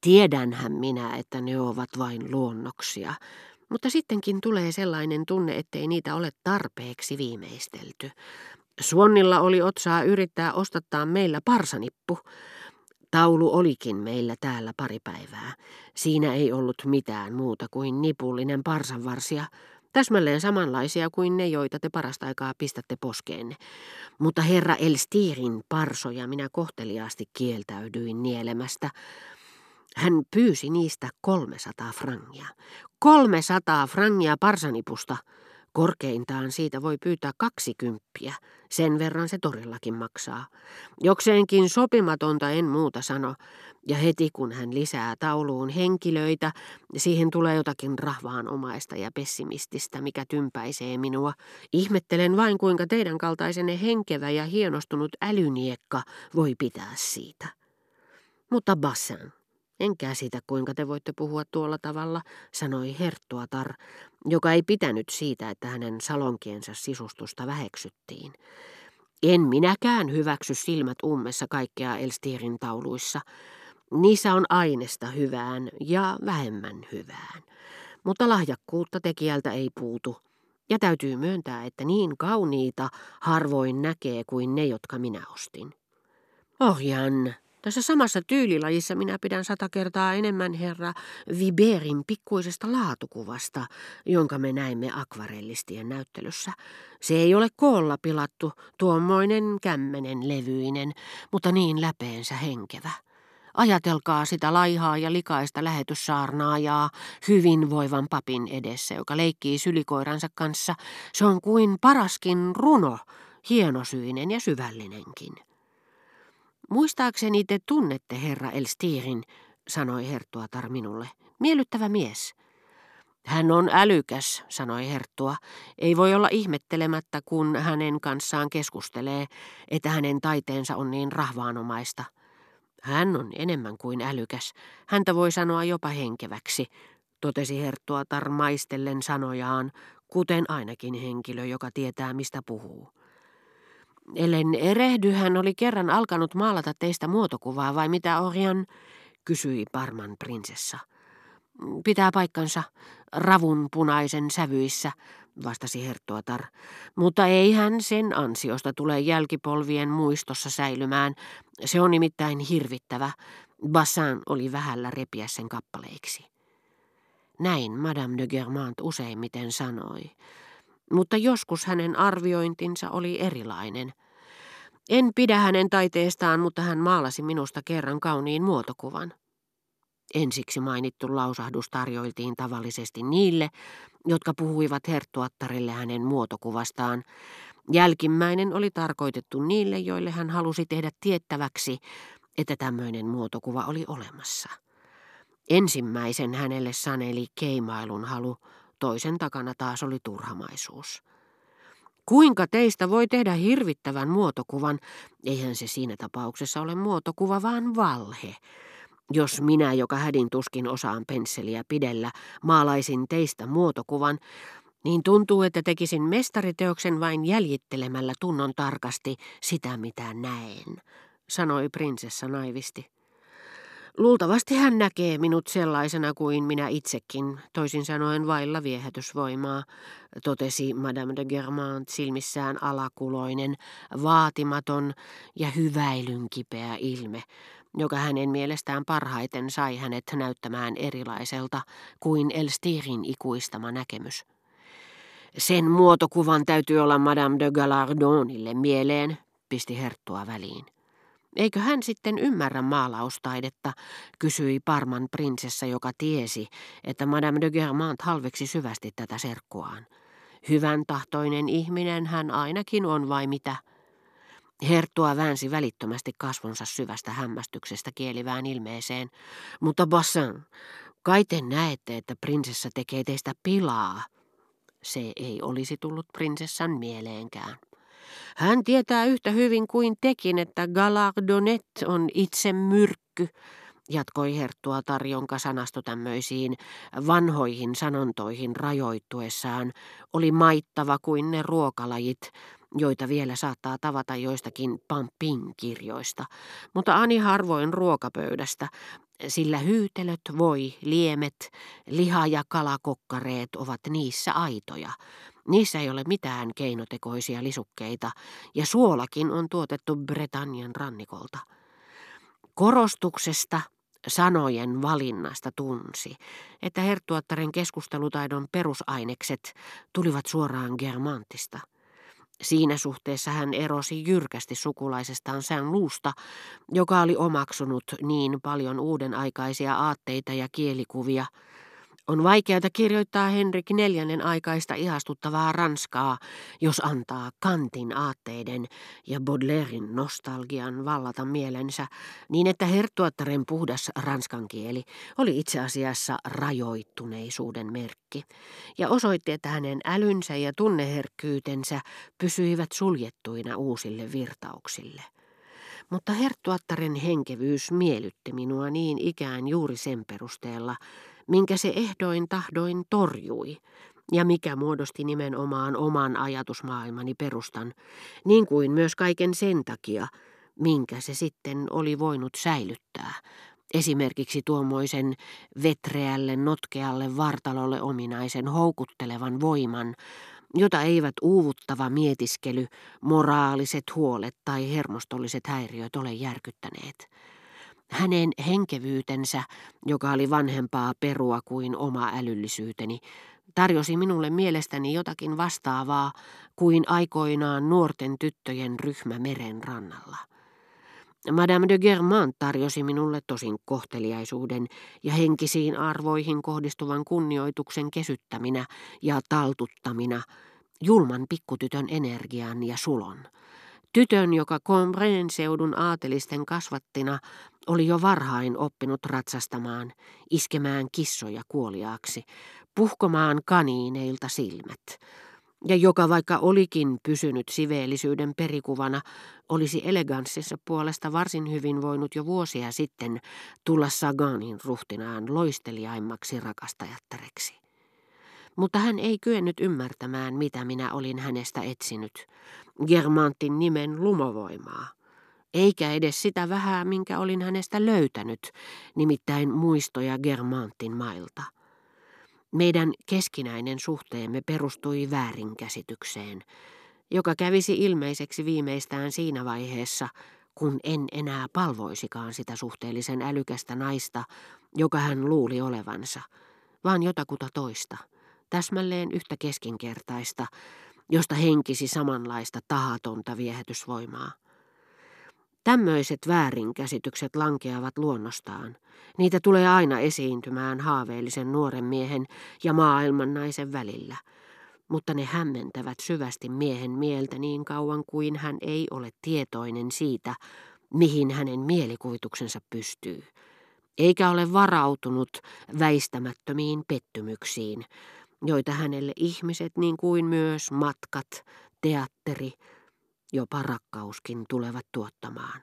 Tiedänhän minä, että ne ovat vain luonnoksia, mutta sittenkin tulee sellainen tunne, ettei niitä ole tarpeeksi viimeistelty. Suonnilla oli otsaa yrittää ostattaa meillä parsanippu. Taulu olikin meillä täällä pari päivää. Siinä ei ollut mitään muuta kuin nipullinen parsanvarsia, täsmälleen samanlaisia kuin ne, joita te parasta aikaa pistätte poskeenne. Mutta herra Elstirin parsoja minä kohteliaasti kieltäydyin nielemästä. Hän pyysi niistä 300 frangia. 300 frangia parsanipusta. Korkeintaan siitä voi pyytää kaksikymppiä. Sen verran se todellakin maksaa. Jokseenkin sopimatonta en muuta sano. Ja heti kun hän lisää tauluun henkilöitä, siihen tulee jotakin rahvaanomaista ja pessimististä, mikä tympäisee minua. Ihmettelen vain, kuinka teidän kaltaisenne henkevä ja hienostunut älyniekka voi pitää siitä. Mutta Bassin, en käsitä, kuinka te voitte puhua tuolla tavalla, sanoi Herttuatar, joka ei pitänyt siitä, että hänen salonkiensa sisustusta väheksyttiin. En minäkään hyväksy silmät ummessa kaikkea Elstirin tauluissa. Niissä on aineesta hyvään ja vähemmän hyvään. Mutta lahjakkuutta tekijältä ei puutu. Ja täytyy myöntää, että niin kauniita harvoin näkee kuin ne, jotka minä ostin. Ohjan, tässä samassa tyylilajissa minä pidän sata kertaa enemmän herra Viberin pikkuisesta laatukuvasta, jonka me näimme akvarellistien näyttelyssä. Se ei ole koolla pilattu, tuommoinen kämmenen levyinen, mutta niin läpeensä henkevä. Ajatelkaa sitä laihaa ja likaista lähetyssaarnaajaa hyvinvoivan papin edessä, joka leikkii sylikoiransa kanssa. Se on kuin paraskin runo, hienosyinen ja syvällinenkin. Muistaakseni te tunnette herra Elstirin, sanoi Herttuatar minulle. Miellyttävä mies. Hän on älykäs, sanoi Herttua. Ei voi olla ihmettelemättä, kun hänen kanssaan keskustelee, että hänen taiteensa on niin rahvaanomaista. Hän on enemmän kuin älykäs. Häntä voi sanoa jopa henkeväksi, totesi Herttuatar maistellen sanojaan, kuten ainakin henkilö, joka tietää mistä puhuu. Ellen erehdy, hän oli kerran alkanut maalata teistä muotokuvaa vai mitä Orion, kysyi Parman prinsessa. Pitää paikkansa, ravun punaisen sävyissä, vastasi Herttuatar, mutta ei hän sen ansiosta tule jälkipolvien muistossa säilymään. Se on nimittäin hirvittävä. Bassin oli vähällä repiä sen kappaleiksi. Näin Madame de Germant useimmiten sanoi mutta joskus hänen arviointinsa oli erilainen. En pidä hänen taiteestaan, mutta hän maalasi minusta kerran kauniin muotokuvan. Ensiksi mainittu lausahdus tarjoiltiin tavallisesti niille, jotka puhuivat herttuattarelle hänen muotokuvastaan. Jälkimmäinen oli tarkoitettu niille, joille hän halusi tehdä tiettäväksi, että tämmöinen muotokuva oli olemassa. Ensimmäisen hänelle saneli keimailun halu, toisen takana taas oli turhamaisuus. Kuinka teistä voi tehdä hirvittävän muotokuvan? Eihän se siinä tapauksessa ole muotokuva, vaan valhe. Jos minä, joka hädin tuskin osaan pensseliä pidellä, maalaisin teistä muotokuvan, niin tuntuu, että tekisin mestariteoksen vain jäljittelemällä tunnon tarkasti sitä, mitä näen, sanoi prinsessa naivisti. Luultavasti hän näkee minut sellaisena kuin minä itsekin, toisin sanoen vailla viehätysvoimaa, totesi Madame de Germant silmissään alakuloinen, vaatimaton ja hyväilyn kipeä ilme, joka hänen mielestään parhaiten sai hänet näyttämään erilaiselta kuin Elstirin ikuistama näkemys. Sen muotokuvan täytyy olla Madame de Galardonille mieleen, pisti Herttua väliin. Eikö hän sitten ymmärrä maalaustaidetta, kysyi Parman prinsessa, joka tiesi, että Madame de Germant halveksi syvästi tätä serkkuaan. Hyvän tahtoinen ihminen hän ainakin on vai mitä? Herttua väänsi välittömästi kasvonsa syvästä hämmästyksestä kielivään ilmeeseen. Mutta Bassin, kai te näette, että prinsessa tekee teistä pilaa. Se ei olisi tullut prinsessan mieleenkään. Hän tietää yhtä hyvin kuin tekin, että Galardonet on itse myrkky, jatkoi Herttua Tarjonka sanasto tämmöisiin vanhoihin sanontoihin rajoittuessaan, oli maittava kuin ne ruokalajit, joita vielä saattaa tavata joistakin Pampin kirjoista, mutta ani harvoin ruokapöydästä, sillä hyytelöt, voi, liemet, liha- ja kalakokkareet ovat niissä aitoja. Niissä ei ole mitään keinotekoisia lisukkeita, ja suolakin on tuotettu Britannian rannikolta. Korostuksesta sanojen valinnasta tunsi, että herttuattaren keskustelutaidon perusainekset tulivat suoraan Germantista. Siinä suhteessa hän erosi jyrkästi sukulaisestaan Sään luusta, joka oli omaksunut niin paljon uuden aikaisia aatteita ja kielikuvia – on vaikeata kirjoittaa Henrik neljännen aikaista ihastuttavaa Ranskaa, jos antaa Kantin aatteiden ja Baudelairein nostalgian vallata mielensä, niin että herttuattaren puhdas ranskan kieli oli itse asiassa rajoittuneisuuden merkki, ja osoitti, että hänen älynsä ja tunneherkkyytensä pysyivät suljettuina uusille virtauksille. Mutta herttuattaren henkevyys miellytti minua niin ikään juuri sen perusteella, minkä se ehdoin tahdoin torjui, ja mikä muodosti nimenomaan oman ajatusmaailmani perustan, niin kuin myös kaiken sen takia, minkä se sitten oli voinut säilyttää, esimerkiksi tuommoisen vetreälle, notkealle vartalolle ominaisen houkuttelevan voiman, jota eivät uuvuttava mietiskely, moraaliset huolet tai hermostolliset häiriöt ole järkyttäneet. Hänen henkevyytensä, joka oli vanhempaa perua kuin oma älyllisyyteni, tarjosi minulle mielestäni jotakin vastaavaa kuin aikoinaan nuorten tyttöjen ryhmä meren rannalla. Madame de Germain tarjosi minulle tosin kohteliaisuuden ja henkisiin arvoihin kohdistuvan kunnioituksen kesyttäminä ja taltuttamina, julman pikkutytön energian ja sulon. Tytön, joka Combreen seudun aatelisten kasvattina oli jo varhain oppinut ratsastamaan, iskemään kissoja kuoliaaksi, puhkomaan kaniineilta silmät, ja joka vaikka olikin pysynyt siveellisyyden perikuvana, olisi eleganssissa puolesta varsin hyvin voinut jo vuosia sitten tulla Saganin ruhtinaan loisteliaimmaksi rakastajattareksi. Mutta hän ei kyennyt ymmärtämään, mitä minä olin hänestä etsinyt, Germantin nimen lumovoimaa eikä edes sitä vähää, minkä olin hänestä löytänyt, nimittäin muistoja Germantin mailta. Meidän keskinäinen suhteemme perustui väärinkäsitykseen, joka kävisi ilmeiseksi viimeistään siinä vaiheessa, kun en enää palvoisikaan sitä suhteellisen älykästä naista, joka hän luuli olevansa, vaan jotakuta toista, täsmälleen yhtä keskinkertaista, josta henkisi samanlaista tahatonta viehätysvoimaa. Tämmöiset väärinkäsitykset lankeavat luonnostaan. Niitä tulee aina esiintymään haaveellisen nuoren miehen ja maailman naisen välillä. Mutta ne hämmentävät syvästi miehen mieltä niin kauan kuin hän ei ole tietoinen siitä, mihin hänen mielikuvituksensa pystyy. Eikä ole varautunut väistämättömiin pettymyksiin, joita hänelle ihmiset niin kuin myös matkat, teatteri, jopa rakkauskin tulevat tuottamaan.